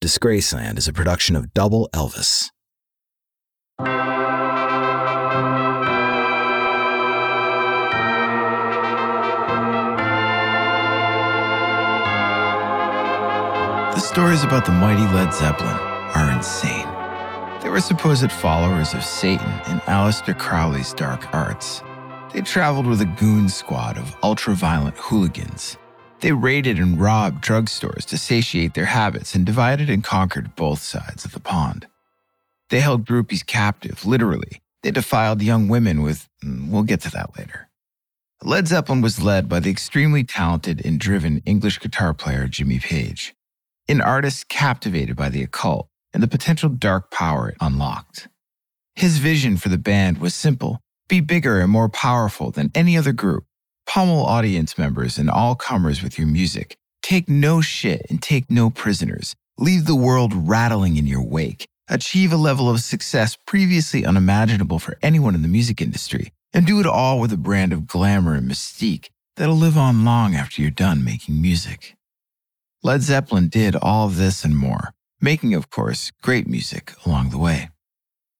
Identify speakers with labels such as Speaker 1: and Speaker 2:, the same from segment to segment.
Speaker 1: Disgraceland is a production of Double Elvis.
Speaker 2: The stories about the mighty Led Zeppelin are insane. They were supposed followers of Satan and Aleister Crowley's dark arts. They traveled with a goon squad of ultra-violent hooligans. They raided and robbed drugstores to satiate their habits and divided and conquered both sides of the pond. They held groupies captive, literally. They defiled young women with, mm, we'll get to that later. Led Zeppelin was led by the extremely talented and driven English guitar player Jimmy Page an artist captivated by the occult and the potential dark power it unlocked. His vision for the band was simple be bigger and more powerful than any other group. Pummel audience members and all comers with your music. Take no shit and take no prisoners. Leave the world rattling in your wake. Achieve a level of success previously unimaginable for anyone in the music industry. And do it all with a brand of glamour and mystique that'll live on long after you're done making music. Led Zeppelin did all this and more, making, of course, great music along the way.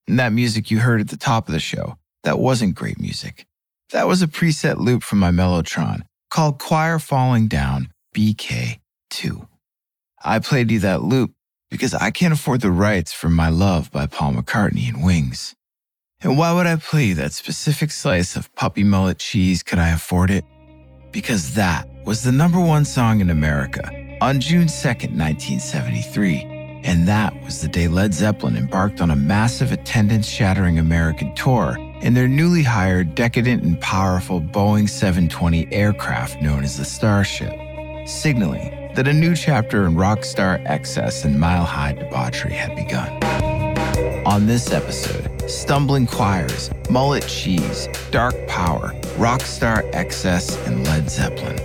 Speaker 2: And that music you heard at the top of the show, that wasn't great music. That was a preset loop from my Mellotron called Choir Falling Down BK2. I played you that loop because I can't afford the rights for My Love by Paul McCartney and Wings. And why would I play you that specific slice of puppy mullet cheese could I afford it? Because that was the number one song in America on June 2nd, 1973. And that was the day Led Zeppelin embarked on a massive attendance shattering American tour in their newly hired, decadent, and powerful Boeing 720 aircraft known as the Starship, signaling that a new chapter in rock star excess and mile high debauchery had begun. On this episode, stumbling choirs, mullet cheese, dark power, rock star excess, and Led Zeppelin.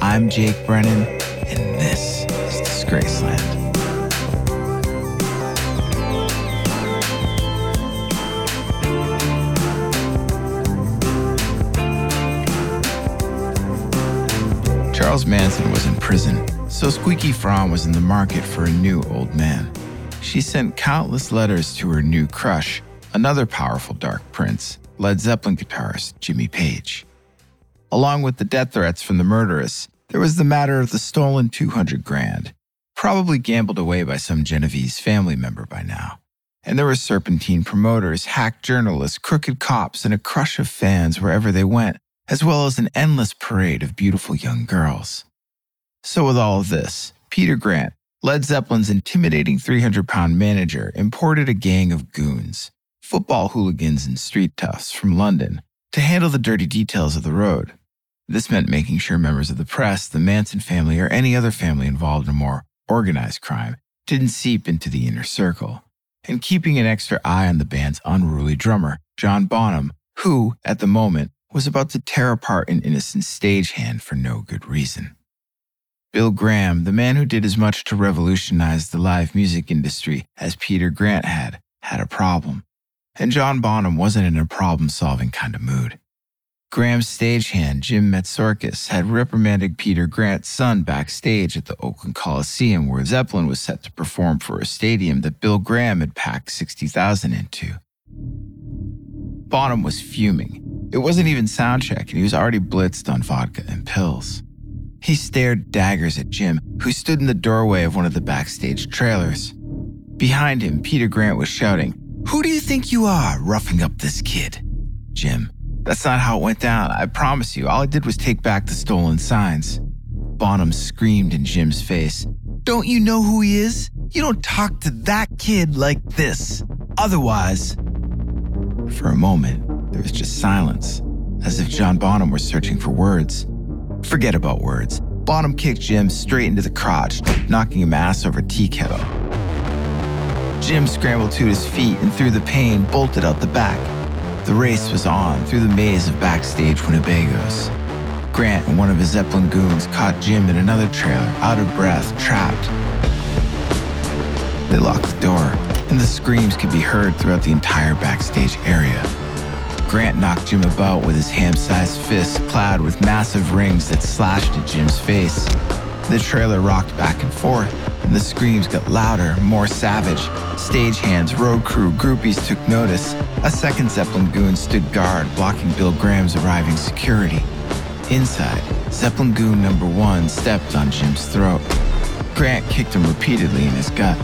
Speaker 2: I'm Jake Brennan, and this is Disgraceland. Charles Manson was in prison, so Squeaky Fromme was in the market for a new old man. She sent countless letters to her new crush, another powerful dark prince, Led Zeppelin guitarist Jimmy Page. Along with the death threats from the murderess, there was the matter of the stolen 200 grand, probably gambled away by some Genovese family member by now. And there were serpentine promoters, hack journalists, crooked cops, and a crush of fans wherever they went, as well as an endless parade of beautiful young girls. So, with all of this, Peter Grant, Led Zeppelin's intimidating 300 pound manager, imported a gang of goons, football hooligans and street toughs from London, to handle the dirty details of the road. This meant making sure members of the press, the Manson family, or any other family involved in more organized crime didn't seep into the inner circle, and keeping an extra eye on the band's unruly drummer, John Bonham, who, at the moment, was about to tear apart an innocent stagehand for no good reason. Bill Graham, the man who did as much to revolutionize the live music industry as Peter Grant had, had a problem. And John Bonham wasn't in a problem solving kind of mood. Graham's stagehand, Jim Matzorkis, had reprimanded Peter Grant's son backstage at the Oakland Coliseum where Zeppelin was set to perform for a stadium that Bill Graham had packed 60,000 into. Bonham was fuming. It wasn't even soundcheck, and he was already blitzed on vodka and pills. He stared daggers at Jim, who stood in the doorway of one of the backstage trailers. Behind him, Peter Grant was shouting, Who do you think you are, roughing up this kid? Jim, that's not how it went down. I promise you. All I did was take back the stolen signs. Bonham screamed in Jim's face. Don't you know who he is? You don't talk to that kid like this. Otherwise. For a moment, there was just silence, as if John Bonham were searching for words. Forget about words. Bonham kicked Jim straight into the crotch, knocking him ass over tea kettle. Jim scrambled to his feet and through the pain bolted out the back. The race was on through the maze of backstage Winnebagos. Grant and one of his Zeppelin goons caught Jim in another trailer, out of breath, trapped. They locked the door, and the screams could be heard throughout the entire backstage area. Grant knocked Jim about with his ham sized fist clad with massive rings that slashed at Jim's face. The trailer rocked back and forth, and the screams got louder, more savage. Stagehands, road crew, groupies took notice. A second Zeppelin goon stood guard, blocking Bill Graham's arriving security. Inside, Zeppelin goon number one stepped on Jim's throat. Grant kicked him repeatedly in his gut,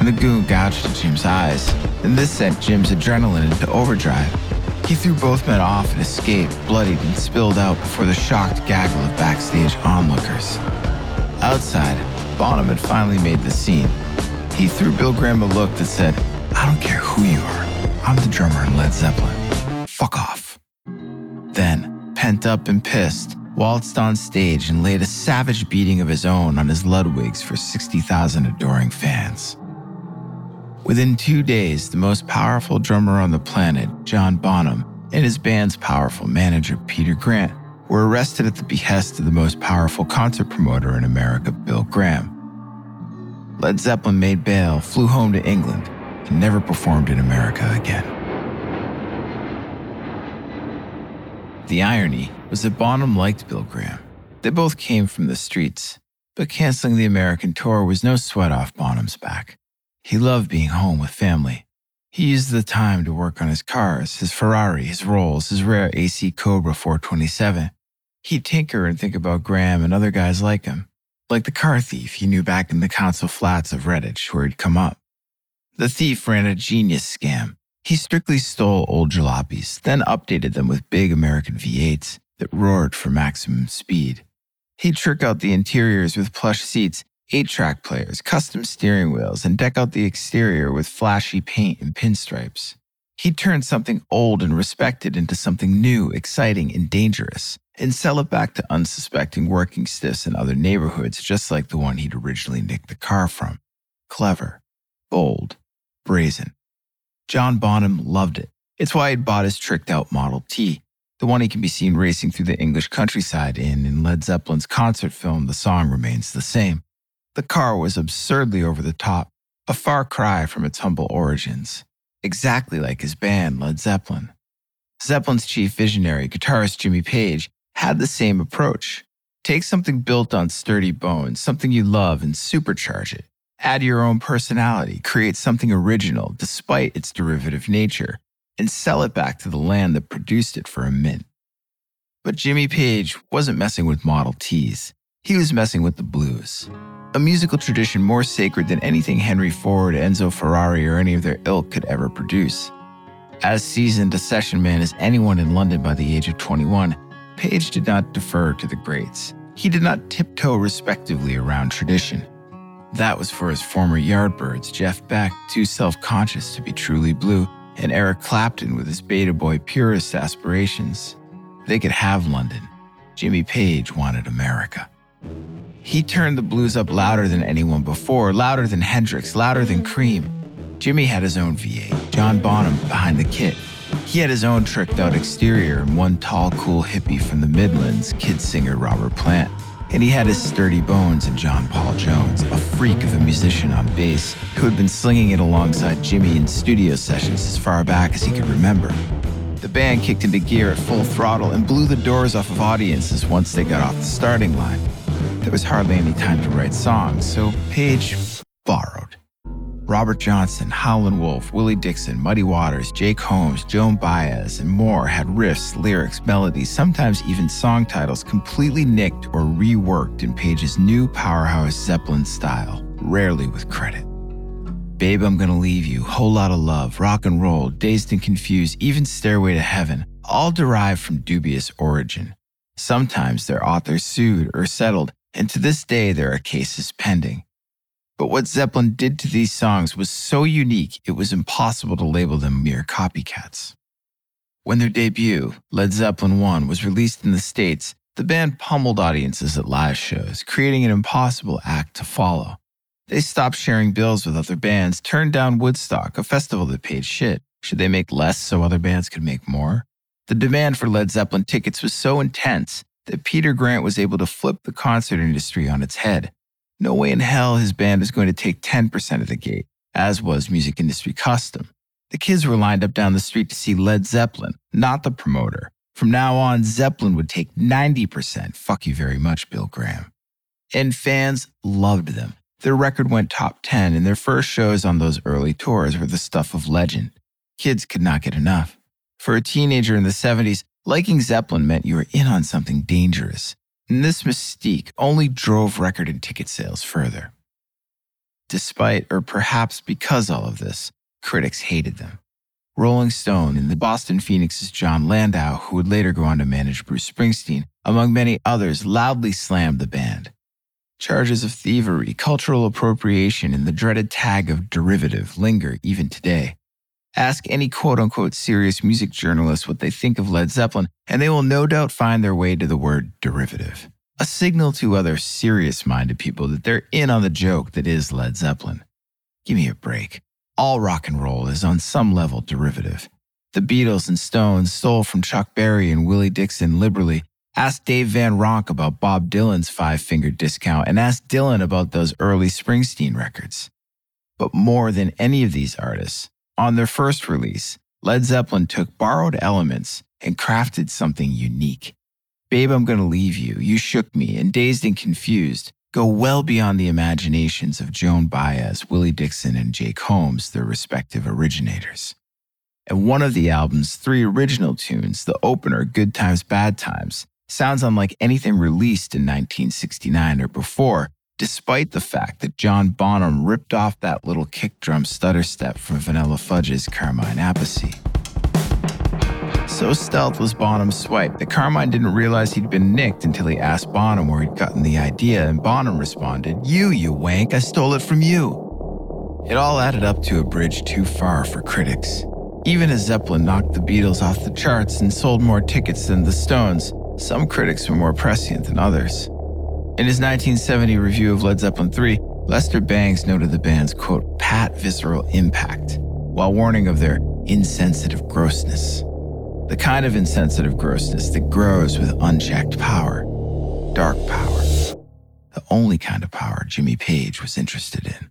Speaker 2: and the goon gouged at Jim's eyes, and this sent Jim's adrenaline into overdrive. He threw both men off and escaped, bloodied and spilled out before the shocked gaggle of backstage onlookers. Outside, Bonham had finally made the scene. He threw Bill Graham a look that said, I don't care who you are, I'm the drummer in Led Zeppelin. Fuck off. Then, pent up and pissed, waltzed on stage and laid a savage beating of his own on his Ludwigs for 60,000 adoring fans. Within two days, the most powerful drummer on the planet, John Bonham, and his band's powerful manager, Peter Grant, were arrested at the behest of the most powerful concert promoter in America, Bill Graham. Led Zeppelin made bail, flew home to England, and never performed in America again. The irony was that Bonham liked Bill Graham. They both came from the streets, but canceling the American tour was no sweat off Bonham's back. He loved being home with family. He used the time to work on his cars, his Ferrari, his Rolls, his rare AC Cobra 427. He'd tinker and think about Graham and other guys like him, like the car thief he knew back in the Council Flats of Redditch where he'd come up. The thief ran a genius scam. He strictly stole old jalopies, then updated them with big American V8s that roared for maximum speed. He'd trick out the interiors with plush seats eight track players, custom steering wheels, and deck out the exterior with flashy paint and pinstripes. He turned something old and respected into something new, exciting, and dangerous, and sell it back to unsuspecting working stiffs in other neighborhoods, just like the one he'd originally nicked the car from. Clever, bold, brazen. John Bonham loved it. It's why he'd bought his tricked out Model T, the one he can be seen racing through the English countryside in. In Led Zeppelin's concert film, the song remains the same. The car was absurdly over the top, a far cry from its humble origins, exactly like his band, Led Zeppelin. Zeppelin's chief visionary, guitarist Jimmy Page, had the same approach. Take something built on sturdy bones, something you love, and supercharge it. Add your own personality, create something original despite its derivative nature, and sell it back to the land that produced it for a mint. But Jimmy Page wasn't messing with Model Ts. He was messing with the blues a musical tradition more sacred than anything Henry Ford, Enzo Ferrari, or any of their ilk could ever produce. As seasoned a session man as anyone in London by the age of 21, Page did not defer to the greats. He did not tiptoe respectively around tradition. That was for his former Yardbirds, Jeff Beck, too self conscious to be truly blue, and Eric Clapton with his beta boy purist aspirations. They could have London. Jimmy Page wanted America. He turned the blues up louder than anyone before, louder than Hendrix, louder than Cream. Jimmy had his own V8, John Bonham behind the kit. He had his own tricked out exterior and one tall, cool hippie from the Midlands, kid singer Robert Plant. And he had his sturdy bones and John Paul Jones, a freak of a musician on bass who had been slinging it alongside Jimmy in studio sessions as far back as he could remember. The band kicked into gear at full throttle and blew the doors off of audiences once they got off the starting line. There was hardly any time to write songs, so Page borrowed. Robert Johnson, Howlin' Wolf, Willie Dixon, Muddy Waters, Jake Holmes, Joan Baez, and more had riffs, lyrics, melodies, sometimes even song titles completely nicked or reworked in Page's new powerhouse Zeppelin style, rarely with credit. Babe, I'm Gonna Leave You, Whole Lot of Love, Rock and Roll, Dazed and Confused, even Stairway to Heaven, all derived from dubious origin. Sometimes their authors sued or settled and to this day there are cases pending. But what Zeppelin did to these songs was so unique it was impossible to label them mere copycats. When their debut, Led Zeppelin 1, was released in the States, the band pummeled audiences at live shows, creating an impossible act to follow. They stopped sharing bills with other bands, turned down Woodstock, a festival that paid shit. Should they make less so other bands could make more? The demand for Led Zeppelin tickets was so intense that Peter Grant was able to flip the concert industry on its head. No way in hell his band was going to take 10% of the gate, as was music industry custom. The kids were lined up down the street to see Led Zeppelin, not the promoter. From now on, Zeppelin would take 90%. Fuck you very much, Bill Graham. And fans loved them. Their record went top 10, and their first shows on those early tours were the stuff of legend. Kids could not get enough. For a teenager in the 70s, liking Zeppelin meant you were in on something dangerous. And this mystique only drove record and ticket sales further. Despite, or perhaps because all of this, critics hated them. Rolling Stone and the Boston Phoenix's Jon Landau, who would later go on to manage Bruce Springsteen, among many others, loudly slammed the band. Charges of thievery, cultural appropriation, and the dreaded tag of derivative linger even today. Ask any quote unquote serious music journalist what they think of Led Zeppelin, and they will no doubt find their way to the word derivative. A signal to other serious minded people that they're in on the joke that is Led Zeppelin. Give me a break. All rock and roll is on some level derivative. The Beatles and Stones stole from Chuck Berry and Willie Dixon liberally. Ask Dave Van Ronk about Bob Dylan's five finger discount and ask Dylan about those early Springsteen records. But more than any of these artists, on their first release, Led Zeppelin took borrowed elements and crafted something unique. Babe, I'm Gonna Leave You, You Shook Me, and Dazed and Confused go well beyond the imaginations of Joan Baez, Willie Dixon, and Jake Holmes, their respective originators. And one of the album's three original tunes, the opener, Good Times, Bad Times, sounds unlike anything released in 1969 or before, despite the fact that John Bonham ripped off that little kick drum stutter step from Vanilla Fudge's Carmine Appice. So stealth was Bonham's swipe that Carmine didn't realize he'd been nicked until he asked Bonham where he'd gotten the idea, and Bonham responded, You, you wank, I stole it from you. It all added up to a bridge too far for critics. Even as Zeppelin knocked the Beatles off the charts and sold more tickets than the Stones, some critics were more prescient than others. In his 1970 review of Led Zeppelin III, Lester Bangs noted the band's quote, pat visceral impact, while warning of their insensitive grossness. The kind of insensitive grossness that grows with unchecked power, dark power, the only kind of power Jimmy Page was interested in.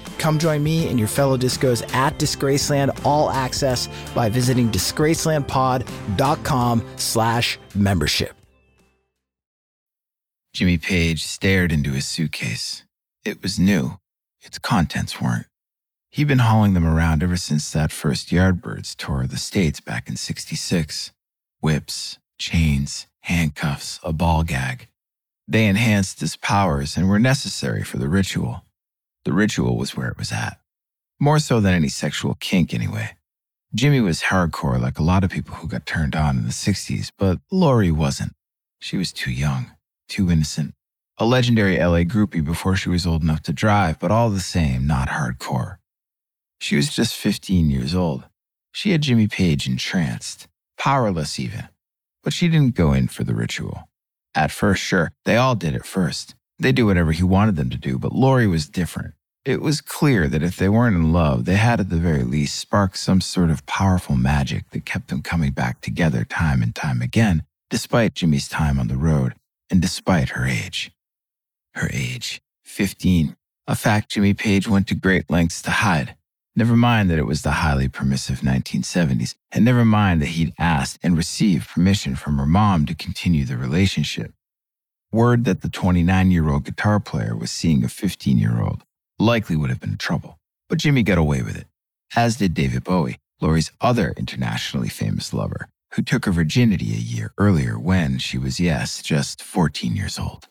Speaker 1: Come join me and your fellow discos at Disgraceland All Access by visiting disgracelandpod.com slash membership.
Speaker 2: Jimmy Page stared into his suitcase. It was new. Its contents weren't. He'd been hauling them around ever since that first Yardbirds tour of the States back in 66. Whips, chains, handcuffs, a ball gag. They enhanced his powers and were necessary for the ritual. The ritual was where it was at. More so than any sexual kink, anyway. Jimmy was hardcore like a lot of people who got turned on in the 60s, but Lori wasn't. She was too young, too innocent. A legendary LA groupie before she was old enough to drive, but all the same, not hardcore. She was just 15 years old. She had Jimmy Page entranced, powerless even. But she didn't go in for the ritual. At first, sure, they all did at first. They do whatever he wanted them to do, but Lori was different. It was clear that if they weren't in love, they had at the very least sparked some sort of powerful magic that kept them coming back together time and time again, despite Jimmy's time on the road and despite her age. Her age, 15, a fact Jimmy Page went to great lengths to hide. Never mind that it was the highly permissive 1970s, and never mind that he'd asked and received permission from her mom to continue the relationship. Word that the 29 year old guitar player was seeing a 15 year old likely would have been trouble, but Jimmy got away with it, as did David Bowie, Lori's other internationally famous lover, who took her virginity a year earlier when she was, yes, just 14 years old.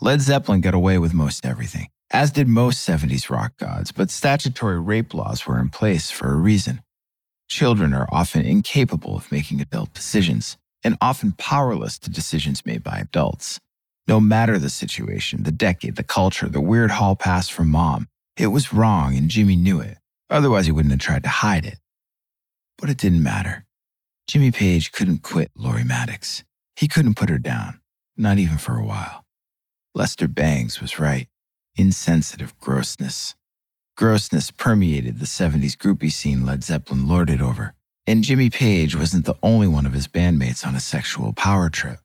Speaker 2: Led Zeppelin got away with most everything, as did most 70s rock gods, but statutory rape laws were in place for a reason. Children are often incapable of making adult decisions and often powerless to decisions made by adults. No matter the situation, the decade, the culture, the weird hall pass from mom, it was wrong and Jimmy knew it. Otherwise, he wouldn't have tried to hide it. But it didn't matter. Jimmy Page couldn't quit Lori Mattix. He couldn't put her down, not even for a while. Lester Bangs was right insensitive grossness. Grossness permeated the 70s groupie scene Led Zeppelin lorded over, and Jimmy Page wasn't the only one of his bandmates on a sexual power trip.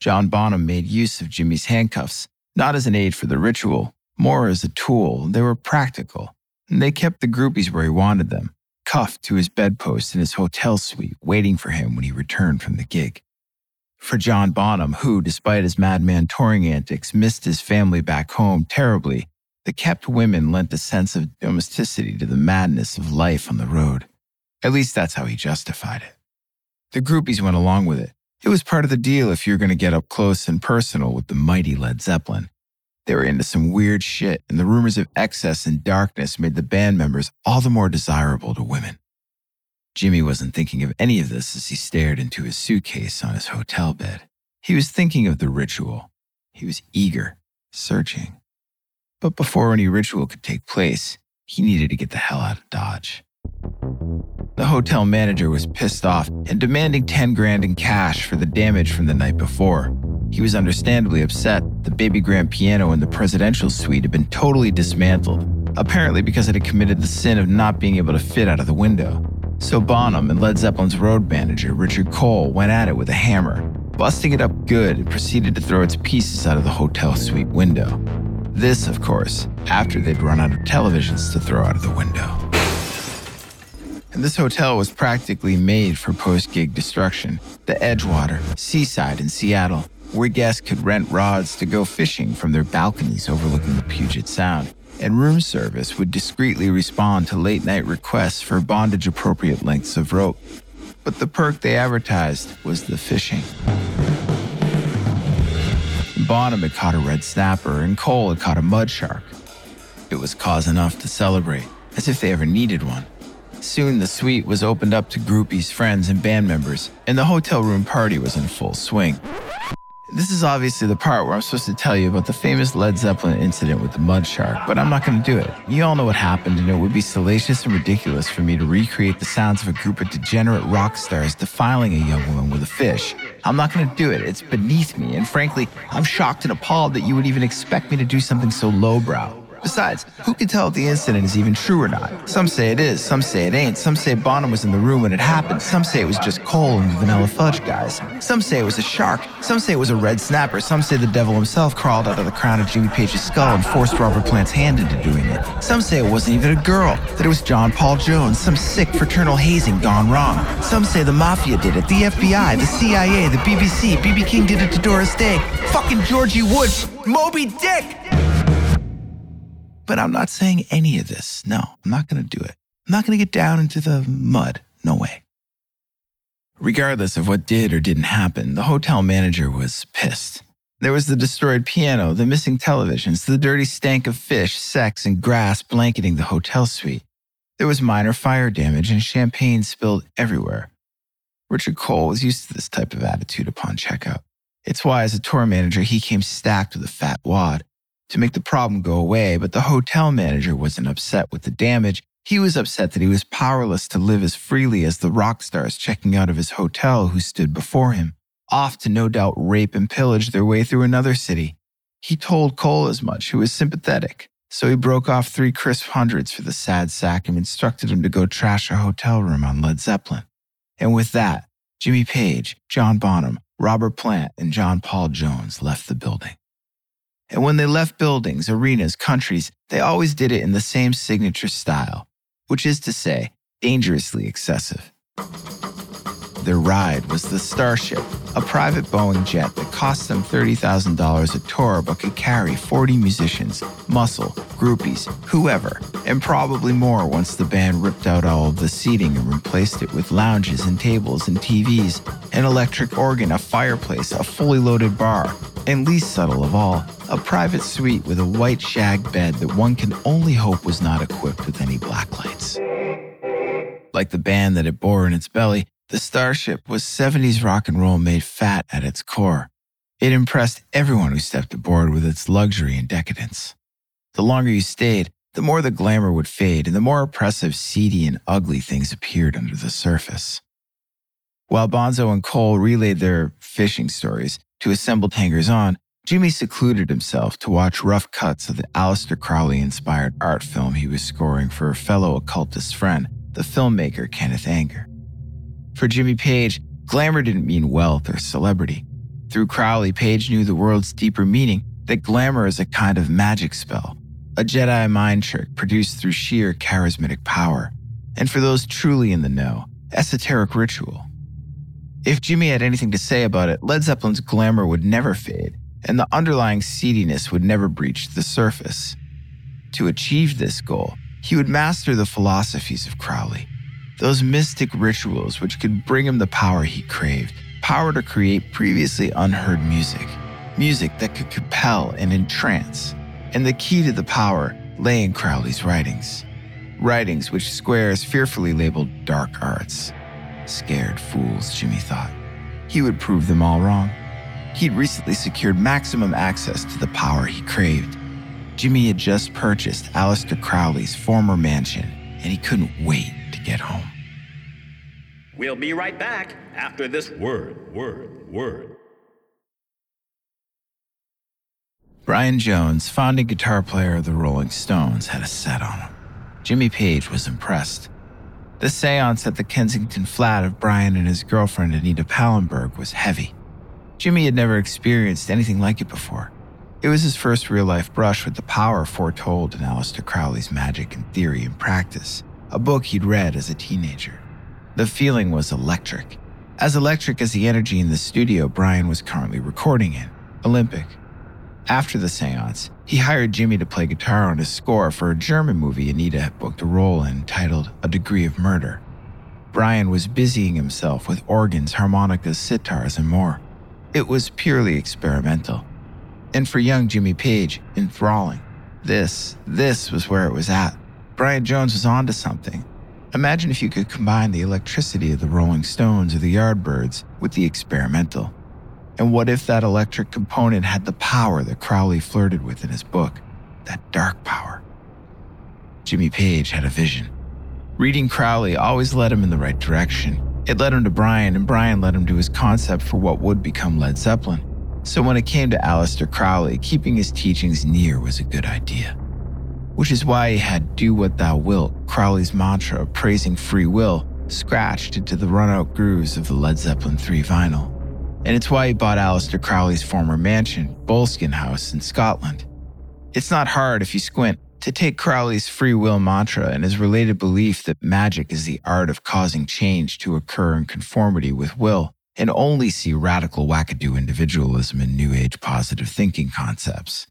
Speaker 2: John Bonham made use of Jimmy's handcuffs, not as an aid for the ritual, more as a tool. They were practical, and they kept the groupies where he wanted them, cuffed to his bedpost in his hotel suite, waiting for him when he returned from the gig. For John Bonham, who, despite his madman touring antics, missed his family back home terribly, the kept women lent a sense of domesticity to the madness of life on the road. At least that's how he justified it. The groupies went along with it. It was part of the deal if you're going to get up close and personal with the mighty Led Zeppelin. They were into some weird shit, and the rumors of excess and darkness made the band members all the more desirable to women. Jimmy wasn't thinking of any of this as he stared into his suitcase on his hotel bed. He was thinking of the ritual. He was eager, searching. But before any ritual could take place, he needed to get the hell out of Dodge. The hotel manager was pissed off and demanding 10 grand in cash for the damage from the night before. He was understandably upset. The baby grand piano in the presidential suite had been totally dismantled, apparently because it had committed the sin of not being able to fit out of the window. So Bonham and Led Zeppelin's road manager, Richard Cole, went at it with a hammer, busting it up good and proceeded to throw its pieces out of the hotel suite window. This, of course, after they'd run out of televisions to throw out of the window. And this hotel was practically made for post gig destruction. The Edgewater, seaside in Seattle, where guests could rent rods to go fishing from their balconies overlooking the Puget Sound and room service would discreetly respond to late night requests for bondage appropriate lengths of rope. But the perk they advertised was the fishing. Bonham had caught a red snapper, and Cole had caught a mud shark. It was cause enough to celebrate, as if they ever needed one. Soon the suite was opened up to groupies, friends, and band members, and the hotel room party was in full swing. This is obviously the part where I'm supposed to tell you about the famous Led Zeppelin incident with the mud shark, but I'm not going to do it. You all know what happened, and it would be salacious and ridiculous for me to recreate the sounds of a group of degenerate rock stars defiling a young woman with a fish. I'm not going to do it. It's beneath me, and frankly, I'm shocked and appalled that you would even expect me to do something so lowbrow. Besides, who can tell if the incident is even true or not? Some say it is, some say it ain't. Some say Bonham was in the room when it happened. Some say it was just Cole and the Vanilla Fudge guys. Some say it was a shark. Some say it was a red snapper. Some say the devil himself crawled out of the crown of Jimmy Page's skull and forced Robert Plant's hand into doing it. Some say it wasn't even a girl, that it was John Paul Jones, some sick fraternal hazing gone wrong. Some say the mafia did it, the FBI, the CIA, the BBC, BB King did it to Doris Day, fucking Georgie Woods, Moby Dick! But I'm not saying any of this. No, I'm not going to do it. I'm not going to get down into the mud. No way. Regardless of what did or didn't happen, the hotel manager was pissed. There was the destroyed piano, the missing televisions, the dirty stank of fish, sex, and grass blanketing the hotel suite. There was minor fire damage and champagne spilled everywhere. Richard Cole was used to this type of attitude upon checkout. It's why, as a tour manager, he came stacked with a fat wad to make the problem go away, but the hotel manager wasn't upset with the damage. He was upset that he was powerless to live as freely as the rock stars checking out of his hotel who stood before him, off to no doubt rape and pillage their way through another city. He told Cole as much, who was sympathetic, so he broke off three crisp hundreds for the sad sack and instructed him to go trash a hotel room on Led Zeppelin. And with that, Jimmy Page, John Bonham, Robert Plant, and John Paul Jones left the building. And when they left buildings, arenas, countries, they always did it in the same signature style, which is to say, dangerously excessive. Their ride was the Starship, a private Boeing jet that cost them $30,000 a tour but could carry 40 musicians, muscle, groupies, whoever, and probably more once the band ripped out all of the seating and replaced it with lounges and tables and TVs, an electric organ, a fireplace, a fully loaded bar, and least subtle of all, a private suite with a white shag bed that one can only hope was not equipped with any black lights. Like the band that it bore in its belly, the Starship was 70s rock and roll made fat at its core. It impressed everyone who stepped aboard with its luxury and decadence. The longer you stayed, the more the glamour would fade and the more oppressive, seedy, and ugly things appeared under the surface. While Bonzo and Cole relayed their fishing stories to assembled hangers on, Jimmy secluded himself to watch rough cuts of the Aleister Crowley inspired art film he was scoring for a fellow occultist friend, the filmmaker Kenneth Anger. For Jimmy Page, glamour didn't mean wealth or celebrity. Through Crowley, Page knew the world's deeper meaning that glamour is a kind of magic spell, a Jedi mind trick produced through sheer charismatic power, and for those truly in the know, esoteric ritual. If Jimmy had anything to say about it, Led Zeppelin's glamour would never fade, and the underlying seediness would never breach the surface. To achieve this goal, he would master the philosophies of Crowley those mystic rituals which could bring him the power he craved, power to create previously unheard music, music that could compel and entrance. And the key to the power lay in Crowley's writings. Writings which Squares fearfully labeled dark arts. Scared fools, Jimmy thought. He would prove them all wrong. He'd recently secured maximum access to the power he craved. Jimmy had just purchased Aleister Crowley's former mansion, and he couldn't wait get home.
Speaker 3: We'll be right back after this word, word, word.
Speaker 2: Brian Jones, founding guitar player of the Rolling Stones, had a set on him. Jimmy Page was impressed. The seance at the Kensington flat of Brian and his girlfriend Anita Pallenberg was heavy. Jimmy had never experienced anything like it before. It was his first real life brush with the power foretold in Aleister Crowley's magic and theory and practice a book he'd read as a teenager. The feeling was electric, as electric as the energy in the studio Brian was currently recording in, Olympic. After the seance, he hired Jimmy to play guitar on his score for a German movie Anita had booked a role in titled A Degree of Murder. Brian was busying himself with organs, harmonicas, sitars, and more. It was purely experimental. And for young Jimmy Page, enthralling. This, this was where it was at. Brian Jones was onto something. Imagine if you could combine the electricity of the Rolling Stones or the Yardbirds with the experimental. And what if that electric component had the power that Crowley flirted with in his book? That dark power. Jimmy Page had a vision. Reading Crowley always led him in the right direction. It led him to Brian, and Brian led him to his concept for what would become Led Zeppelin. So when it came to Aleister Crowley, keeping his teachings near was a good idea which is why he had Do What Thou Wilt, Crowley's mantra praising free will, scratched into the run-out grooves of the Led Zeppelin 3 vinyl. And it's why he bought Aleister Crowley's former mansion, Boleskine House, in Scotland. It's not hard if you squint to take Crowley's free will mantra and his related belief that magic is the art of causing change to occur in conformity with will, and only see radical wackadoo individualism and New Age positive thinking concepts.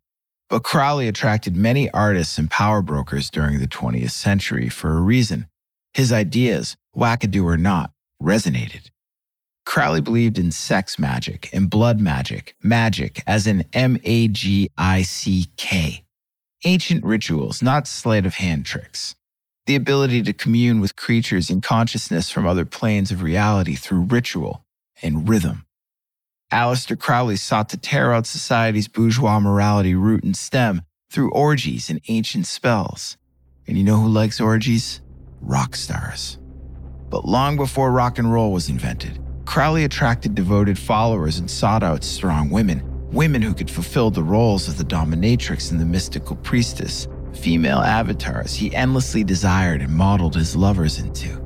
Speaker 2: But Crowley attracted many artists and power brokers during the 20th century for a reason. His ideas, wackadoo or not, resonated. Crowley believed in sex magic and blood magic, magic as in M A G I C K. Ancient rituals, not sleight of hand tricks. the ability to commune with creatures in consciousness from other planes of reality through ritual and rhythm. Aleister Crowley sought to tear out society's bourgeois morality root and stem through orgies and ancient spells. And you know who likes orgies? Rock stars. But long before rock and roll was invented, Crowley attracted devoted followers and sought out strong women, women who could fulfill the roles of the dominatrix and the mystical priestess, female avatars he endlessly desired and modeled his lovers into.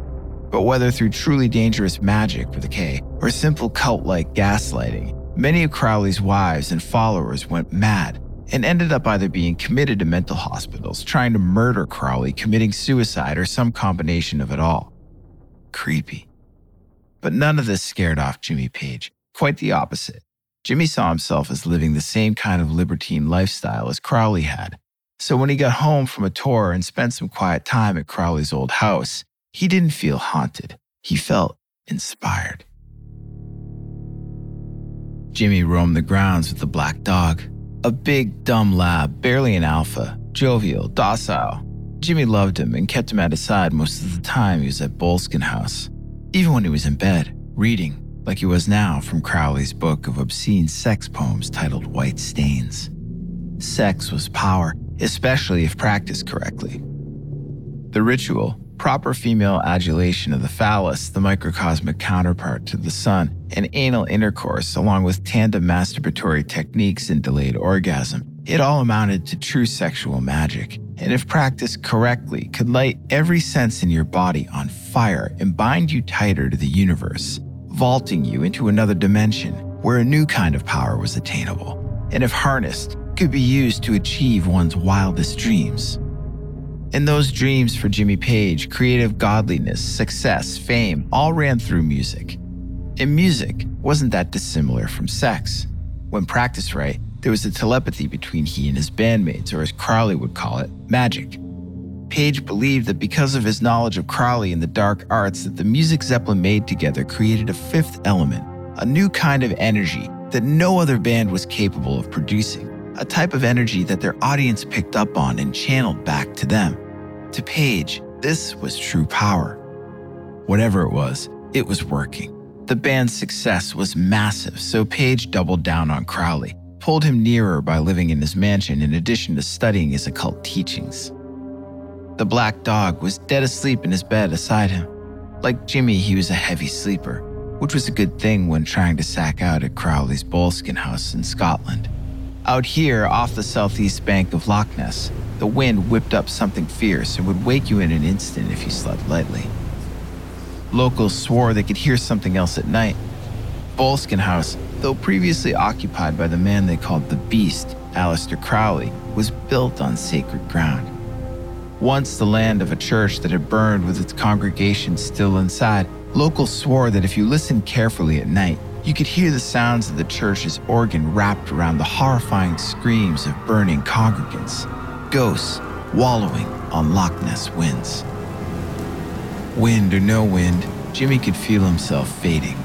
Speaker 2: But whether through truly dangerous magic with a K or simple cult like gaslighting, many of Crowley's wives and followers went mad and ended up either being committed to mental hospitals, trying to murder Crowley, committing suicide, or some combination of it all. Creepy. But none of this scared off Jimmy Page. Quite the opposite. Jimmy saw himself as living the same kind of libertine lifestyle as Crowley had. So when he got home from a tour and spent some quiet time at Crowley's old house, he didn't feel haunted. He felt inspired. Jimmy roamed the grounds with the black dog, a big, dumb lab, barely an alpha, jovial, docile. Jimmy loved him and kept him at his side most of the time he was at Boleskine House, even when he was in bed, reading, like he was now from Crowley's book of obscene sex poems titled White Stains. Sex was power, especially if practiced correctly. The ritual, proper female adulation of the phallus, the microcosmic counterpart to the sun, and anal intercourse, along with tandem masturbatory techniques and delayed orgasm, it all amounted to true sexual magic, and if practiced correctly, could light every sense in your body on fire and bind you tighter to the universe, vaulting you into another dimension where a new kind of power was attainable, and if harnessed, could be used to achieve one's wildest dreams. In those dreams for Jimmy Page, creative godliness, success, fame all ran through music. And music wasn't that dissimilar from sex. When practiced right, there was a telepathy between he and his bandmates, or as Crowley would call it, magic. Page believed that because of his knowledge of Crowley and the dark arts that the music Zeppelin made together created a fifth element, a new kind of energy that no other band was capable of producing a type of energy that their audience picked up on and channeled back to them. To Page, this was true power. Whatever it was, it was working. The band's success was massive, so Page doubled down on Crowley, pulled him nearer by living in his mansion in addition to studying his occult teachings. The black dog was dead asleep in his bed beside him. Like Jimmy, he was a heavy sleeper, which was a good thing when trying to sack out at Crowley's Boleskine house in Scotland. Out here, off the southeast bank of Loch Ness, the wind whipped up something fierce and would wake you in an instant if you slept lightly. Locals swore they could hear something else at night. Boleskine House, though previously occupied by the man they called the Beast, Aleister Crowley, was built on sacred ground. Once the land of a church that had burned with its congregation still inside, locals swore that if you listened carefully at night, you could hear the sounds of the church's organ wrapped around the horrifying screams of burning congregants, ghosts wallowing on Loch Ness winds. Wind or no wind, Jimmy could feel himself fading.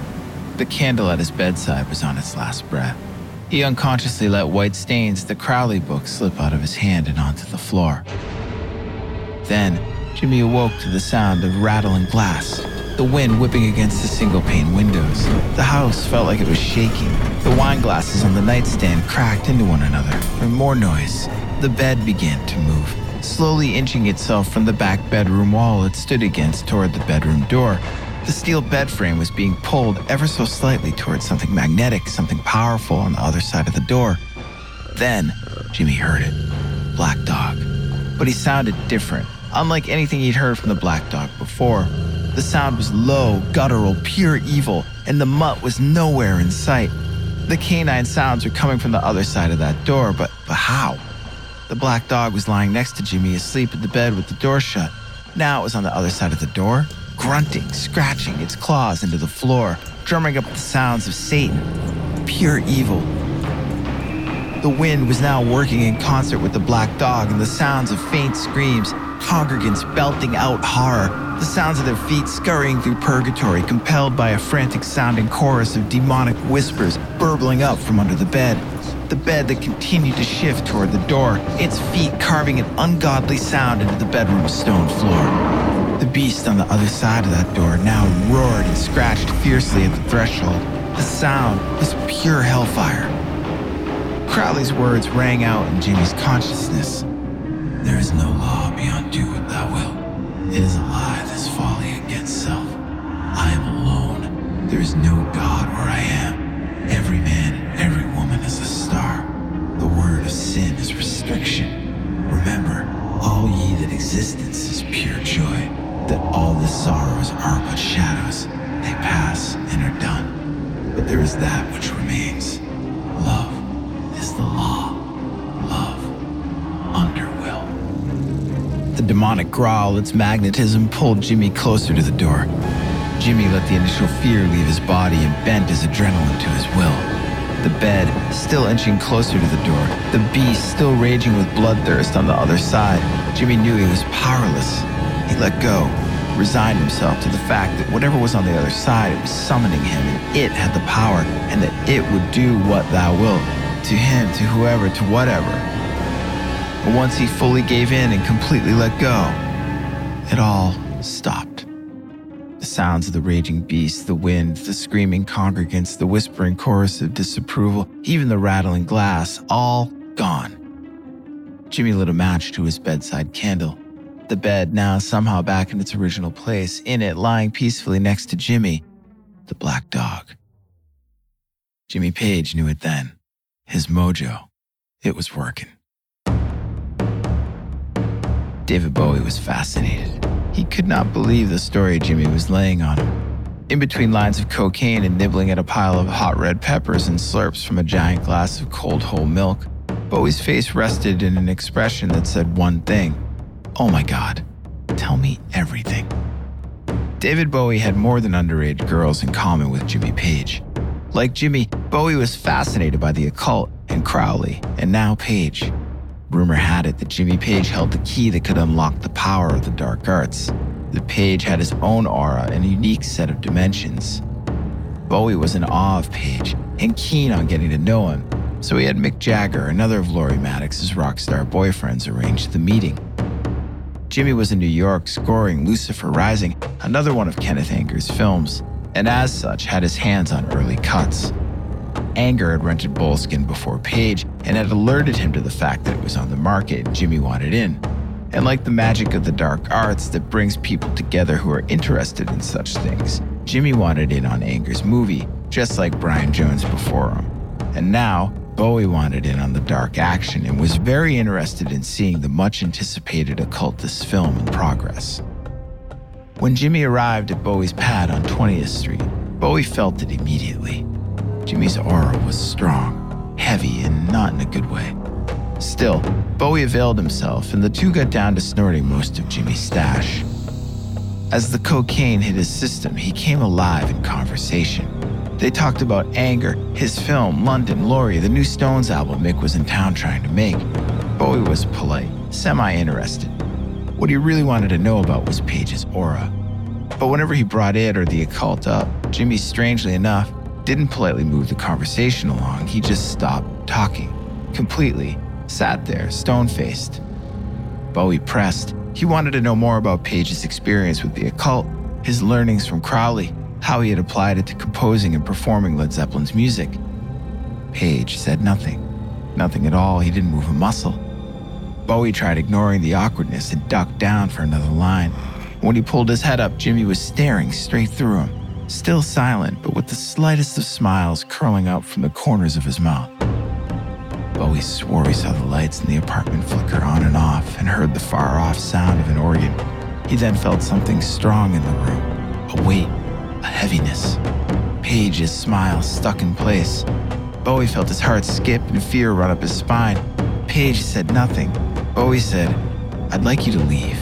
Speaker 2: The candle at his bedside was on its last breath. He unconsciously let White Stains, the Crowley book, slip out of his hand and onto the floor. Then, Jimmy awoke to the sound of rattling glass the wind whipping against the single pane windows. The house felt like it was shaking. The wine glasses on the nightstand cracked into one another. And more noise. The bed began to move, slowly inching itself from the back bedroom wall it stood against toward the bedroom door. The steel bed frame was being pulled ever so slightly towards something magnetic, something powerful on the other side of the door. Then, Jimmy heard it Black Dog. But he sounded different, unlike anything he'd heard from the Black Dog before. The sound was low, guttural, pure evil, and the mutt was nowhere in sight. The canine sounds were coming from the other side of that door, but, but how? The black dog was lying next to Jimmy, asleep in the bed with the door shut. Now it was on the other side of the door, grunting, scratching its claws into the floor, drumming up the sounds of Satan. Pure evil. The wind was now working in concert with the black dog and the sounds of faint screams, congregants belting out horror, the sounds of their feet scurrying through purgatory, compelled by a frantic sounding chorus of demonic whispers burbling up from under the bed. the bed that continued to shift toward the door, its feet carving an ungodly sound into the bedroom's stone floor. The beast on the other side of that door now roared and scratched fiercely at the threshold. The sound was pure hellfire. Crowley's words rang out in Jimmy's consciousness. There is no law beyond do what thou wilt. It is a lie, this folly against self. I am alone. There is no God where I am. Every man, every woman is a star. The word of sin is restriction. Remember, all ye that existence is pure joy, that all the sorrows are but shadows. They pass and are done. But there is that which remains. Love is the law. Demonic growl, its magnetism, pulled Jimmy closer to the door. Jimmy let the initial fear leave his body and bent his adrenaline to his will. The bed, still inching closer to the door, the beast still raging with bloodthirst on the other side. Jimmy knew he was powerless. He let go, resigned himself to the fact that whatever was on the other side, it was summoning him, and it had the power, and that it would do what thou wilt. To him, to whoever, to whatever. But once he fully gave in and completely let go, it all stopped. The sounds of the raging beast, the wind, the screaming congregants, the whispering chorus of disapproval, even the rattling glass, all gone. Jimmy lit a match to his bedside candle. The bed, now somehow back in its original place, in it, lying peacefully next to Jimmy, the black dog. Jimmy Page knew it then. His mojo. It was working. David Bowie was fascinated. He could not believe the story Jimmy was laying on him. In between lines of cocaine and nibbling at a pile of hot red peppers and slurps from a giant glass of cold whole milk, Bowie's face rested in an expression that said one thing Oh my God, tell me everything. David Bowie had more than underage girls in common with Jimmy Page. Like Jimmy, Bowie was fascinated by the occult and Crowley, and now Page. Rumor had it that Jimmy Page held the key that could unlock the power of the dark arts. The Page had his own aura and a unique set of dimensions. Bowie was in awe of Page and keen on getting to know him, so he had Mick Jagger, another of Lori Mattix's rock star boyfriends, arrange the meeting. Jimmy was in New York scoring Lucifer Rising, another one of Kenneth Anger's films, and as such had his hands on early cuts. Anger had rented Boleskine before Page and had alerted him to the fact that it was on the market and Jimmy wanted in. And like the magic of the dark arts that brings people together who are interested in such things, Jimmy wanted in on Anger's movie, just like Brian Jones before him. And now, Bowie wanted in on the dark action and was very interested in seeing the much anticipated occultist film in progress. When Jimmy arrived at Bowie's pad on 20th Street, Bowie felt it immediately. Jimmy's aura was strong, heavy, and not in a good way. Still, Bowie availed himself, and the two got down to snorting most of Jimmy's stash. As the cocaine hit his system, he came alive in conversation. They talked about Anger, his film, London, Lori, the new Stones album Mick was in town trying to make. Bowie was polite, semi interested. What he really wanted to know about was Page's aura. But whenever he brought it or the occult up, Jimmy, strangely enough, didn't politely move the conversation along. He just stopped talking completely, sat there, stone faced. Bowie pressed. He wanted to know more about Page's experience with the occult, his learnings from Crowley, how he had applied it to composing and performing Led Zeppelin's music. Page said nothing. Nothing at all. He didn't move a muscle. Bowie tried ignoring the awkwardness and ducked down for another line. When he pulled his head up, Jimmy was staring straight through him, still silent, but with the slightest of smiles curling out from the corners of his mouth. Bowie swore he saw the lights in the apartment flicker on and off and heard the far off sound of an organ. He then felt something strong in the room a weight, a heaviness. Page's smile stuck in place. Bowie felt his heart skip and fear run up his spine. Page said nothing. Bowie said, I'd like you to leave.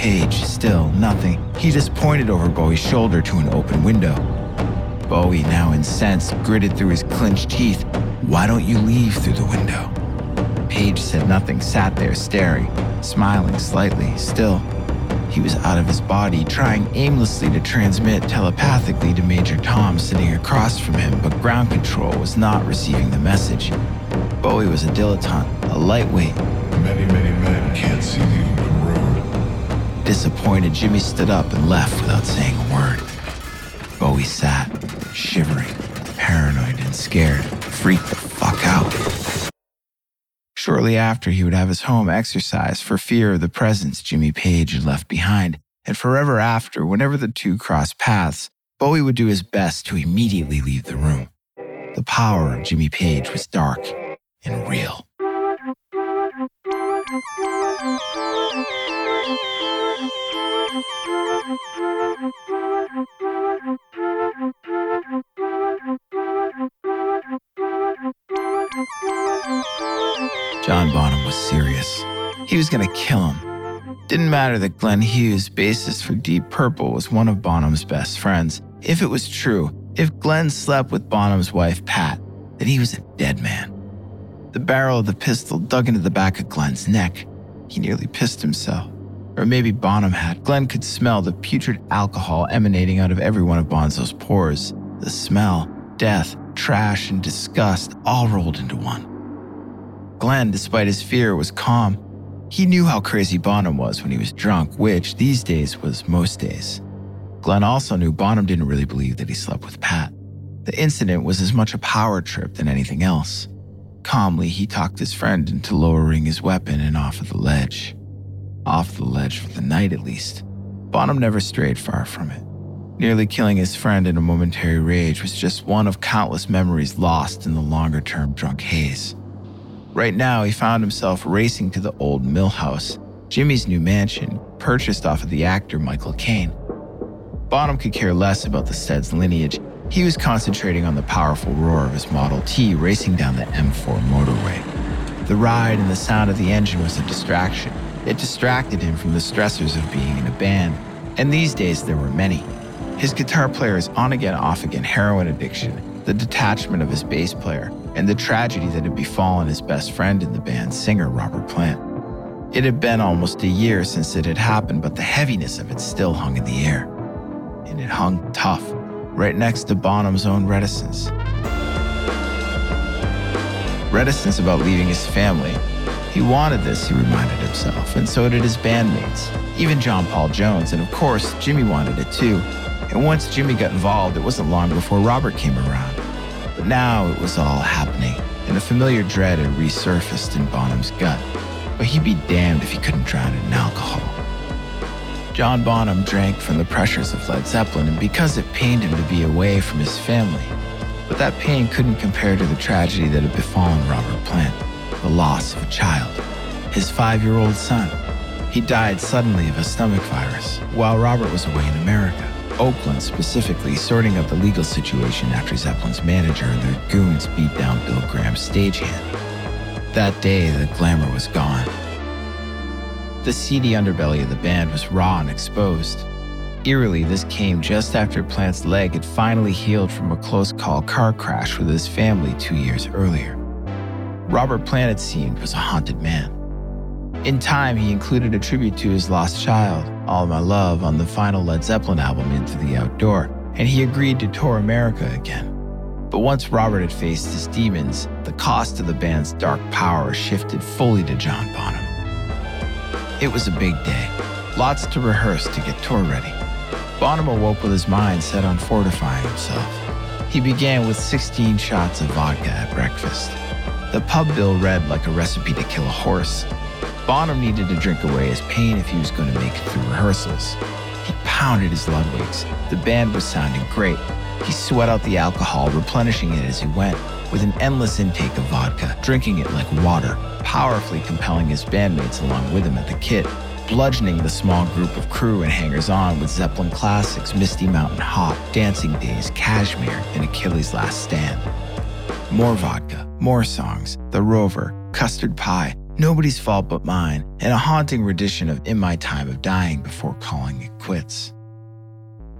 Speaker 2: Page, still nothing. He just pointed over Bowie's shoulder to an open window. Bowie, now incensed, gritted through his clenched teeth. Why don't you leave through the window? Page said nothing, sat there staring, smiling slightly. Still, he was out of his body, trying aimlessly to transmit telepathically to Major Tom sitting across from him, but ground control was not receiving the message. Bowie was a dilettante, a lightweight.
Speaker 4: Many, many men can't see the.
Speaker 2: Disappointed, Jimmy stood up and left without saying a word. Bowie sat, shivering, paranoid and scared, freaked the fuck out. Shortly after, he would have his home exorcised for fear of the presence Jimmy Page had left behind, and forever after, whenever the two crossed paths, Bowie would do his best to immediately leave the room. The power of Jimmy Page was dark and real. John Bonham was serious. He was going to kill him. Didn't matter that Glenn Hughes, bassist for Deep Purple, was one of Bonham's best friends. If it was true, if Glenn slept with Bonham's wife, Pat, then he was a dead man. The barrel of the pistol dug into the back of Glenn's neck. He nearly pissed himself. Or maybe Bonham had. Glenn could smell the putrid alcohol emanating out of every one of Bonzo's pores. The smell, death, trash, and disgust all rolled into one. Glenn, despite his fear, was calm. He knew how crazy Bonham was when he was drunk, which these days was most days. Glenn also knew Bonham didn't really believe that he slept with Pat. The incident was as much a power trip than anything else. Calmly, he talked his friend into lowering his weapon and off of the ledge. Off the ledge for the night, at least. Bonham never strayed far from it. Nearly killing his friend in a momentary rage was just one of countless memories lost in the longer term drunk haze. Right now, he found himself racing to the old mill house, Jimmy's new mansion, purchased off of the actor Michael Caine. Bonham could care less about the Stead's lineage. He was concentrating on the powerful roar of his Model T racing down the M4 motorway. The ride and the sound of the engine was a distraction. It distracted him from the stressors of being in a band, and these days there were many. His guitar player's on again, off again heroin addiction, the detachment of his bass player, and the tragedy that had befallen his best friend in the band, singer Robert Plant. It had been almost a year since it had happened, but the heaviness of it still hung in the air. And it hung tough, right next to Bonham's own reticence. Reticence about leaving his family. He wanted this, he reminded himself, and so did his bandmates, even John Paul Jones, and of course, Jimmy wanted it too. And once Jimmy got involved, it wasn't long before Robert came around. But now it was all happening, and a familiar dread had resurfaced in Bonham's gut. But he'd be damned if he couldn't drown it in alcohol. John Bonham drank from the pressures of Led Zeppelin, and because it pained him to be away from his family. But that pain couldn't compare to the tragedy that had befallen Robert Plant the loss of a child, his five year old son. He died suddenly of a stomach virus while Robert was away in America. Oakland specifically, sorting out the legal situation after Zeppelin's manager and their goons beat down Bill Graham's stagehand. That day, the glamour was gone. The seedy underbelly of the band was raw and exposed. Eerily, this came just after Plant's leg had finally healed from a close call car crash with his family two years earlier. Robert seemed, was a haunted man. In time, he included a tribute to his lost child, All My Love, on the final Led Zeppelin album, In Through the Out Door, and he agreed to tour America again. But once Robert had faced his demons, the cost of the band's dark power shifted fully to John Bonham. It was a big day, lots to rehearse to get tour ready. Bonham awoke with his mind set on fortifying himself. He began with 16 shots of vodka at breakfast. The pub bill read like a recipe to kill a horse, Bonham needed to drink away his pain if he was going to make it through rehearsals. He pounded his Ludwigs. The band was sounding great. He sweat out the alcohol, replenishing it as he went, with an endless intake of vodka, drinking it like water, powerfully compelling his bandmates along with him at the kit, bludgeoning the small group of crew and hangers on with Zeppelin classics, Misty Mountain Hop, Dancing Days, Kashmir, and Achilles' Last Stand. More vodka, more songs, The Rover, Custard Pie, Nobody's Fault But Mine, and a haunting rendition of In My Time of Dying before calling it quits.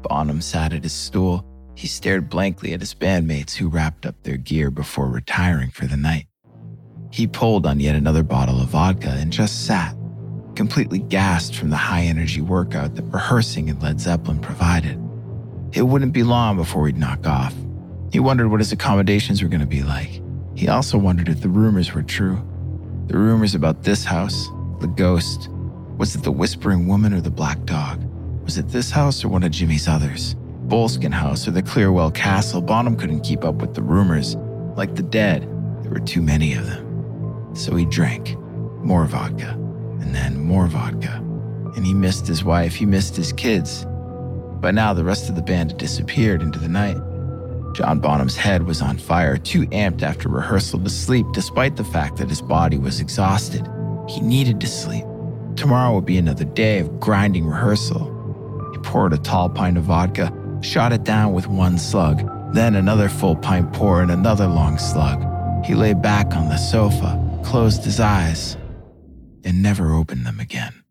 Speaker 2: Bonham sat at his stool. He stared blankly at his bandmates who wrapped up their gear before retiring for the night. He pulled on yet another bottle of vodka and just sat, completely gassed from the high energy workout that rehearsing in Led Zeppelin provided. It wouldn't be long before he'd knock off. He wondered what his accommodations were going to be like. He also wondered if the rumors were true. The rumors about this house, the ghost. Was it the whispering woman or the black dog? Was it this house or one of Jimmy's others? Boleskine House or the Clearwell Castle? Bonham couldn't keep up with the rumors. Like the dead, there were too many of them. So he drank more vodka, and then more vodka. And he missed his wife, he missed his kids. By now, the rest of the band had disappeared into the night. John Bonham's head was on fire, too amped after rehearsal to sleep, despite the fact that his body was exhausted. He needed to sleep. Tomorrow would be another day of grinding rehearsal. He poured a tall pint of vodka, shot it down with one slug, then another full pint pour and another long slug. He lay back on the sofa, closed his eyes, and never opened them again.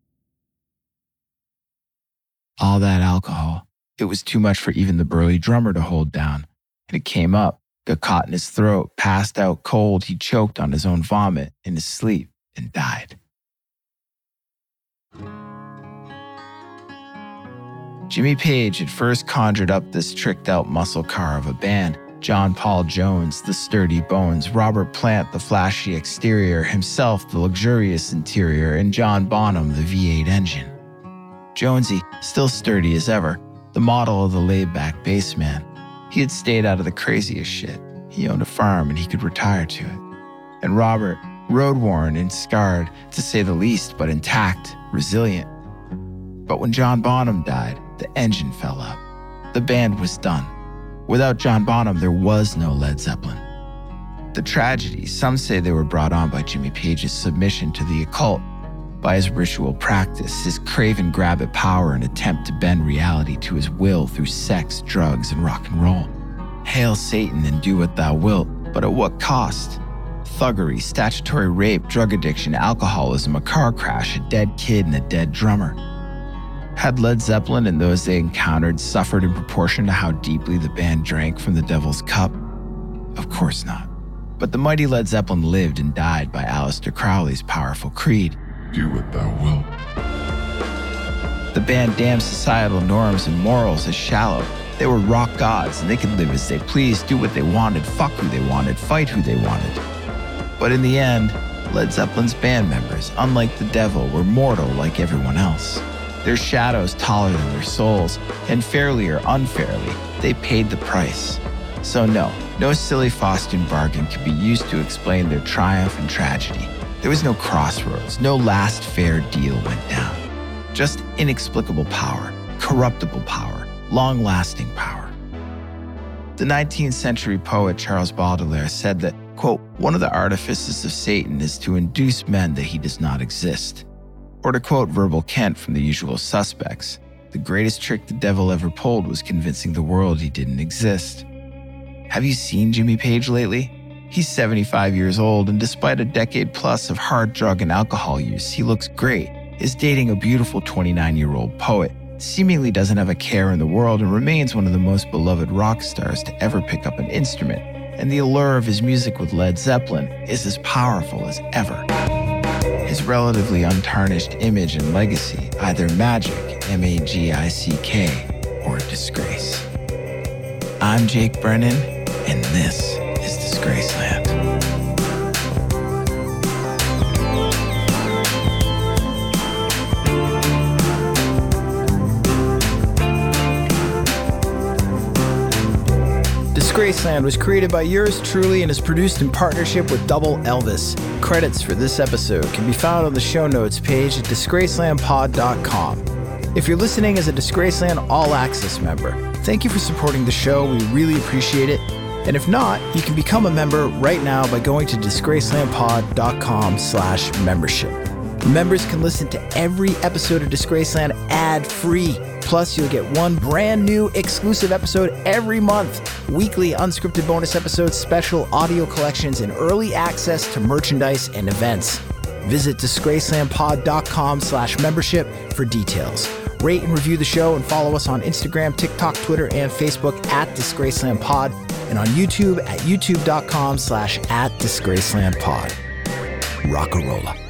Speaker 2: All that alcohol, it was too much for even the burly drummer to hold down and it came up, got caught in his throat, passed out cold. He choked on his own vomit in his sleep and died. Jimmy Page had first conjured up this tricked out muscle car of a band. John Paul Jones, the sturdy bones, Robert Plant, the flashy exterior, himself, the luxurious interior, and John Bonham, the V8 engine. Jonesy, still sturdy as ever, the model of the laid back bassman, he had stayed out of the craziest shit. He owned a farm and he could retire to it. And Robert, road worn and scarred, to say the least, but intact, resilient. But when John Bonham died, the engine fell up. The band was done. Without John Bonham, there was no Led Zeppelin. The tragedy, some say they were brought on by Jimmy Page's submission to the occult, by his ritual practice, his craven grab at power and attempt to bend reality to his will through sex, drugs, and rock and roll. Hail Satan and do what thou wilt, but at what cost? Thuggery, statutory rape, drug addiction, alcoholism, a car crash, a dead kid, and a dead drummer. Had Led Zeppelin and those they encountered suffered in proportion to how deeply the band drank from the devil's cup? Of course not. But the mighty Led Zeppelin lived and died by Aleister Crowley's powerful creed
Speaker 4: do what thou wilt.
Speaker 2: The band damned societal norms and morals as shallow. They were rock gods and they could live as they pleased, do what they wanted, fuck who they wanted, fight who they wanted. But in the end, Led Zeppelin's band members, unlike the devil, were mortal like everyone else. Their shadows taller than their souls, and fairly or unfairly, they paid the price. So, no, no silly Faustian bargain could be used to explain their triumph and tragedy. There was no crossroads, no last fair deal went down. Just inexplicable power, corruptible power, long lasting power. The 19th century poet Charles Baudelaire said that, quote, one of the artifices of Satan is to induce men that he does not exist. Or to quote Verbal Kint from The Usual Suspects, the greatest trick the devil ever pulled was convincing the world he didn't exist. Have you seen Jimmy Page lately? He's 75 years old, and despite a decade plus of hard drug and alcohol use, he looks great, is dating a beautiful 29 year old poet, seemingly doesn't have a care in the world, and remains one of the most beloved rock stars to ever pick up an instrument. And the allure of his music with Led Zeppelin is as powerful as ever. His relatively untarnished image and legacy, either magic, M A G I C K, or disgrace. I'm Jake Brennan, and this Graceland.
Speaker 1: Disgraceland was created by yours truly and is produced in partnership with Double Elvis. Credits for this episode can be found on the show notes page at disgracelandpod.com. If you're listening as a Disgraceland All Access member, thank you for supporting the show. We really appreciate it. And if not, you can become a member right now by going to disgracelandpod.com slash membership. Members can listen to every episode of Disgraceland ad-free. Plus, you'll get one brand new exclusive episode every month, weekly unscripted bonus episodes, special audio collections, and early access to merchandise and events. Visit disgracelandpod.com slash membership for details. Rate and review the show and follow us on Instagram, TikTok, Twitter, and Facebook at DisgracelandPod and on YouTube at youtube.com slash at DisgracelandPod. Rock-a-rolla.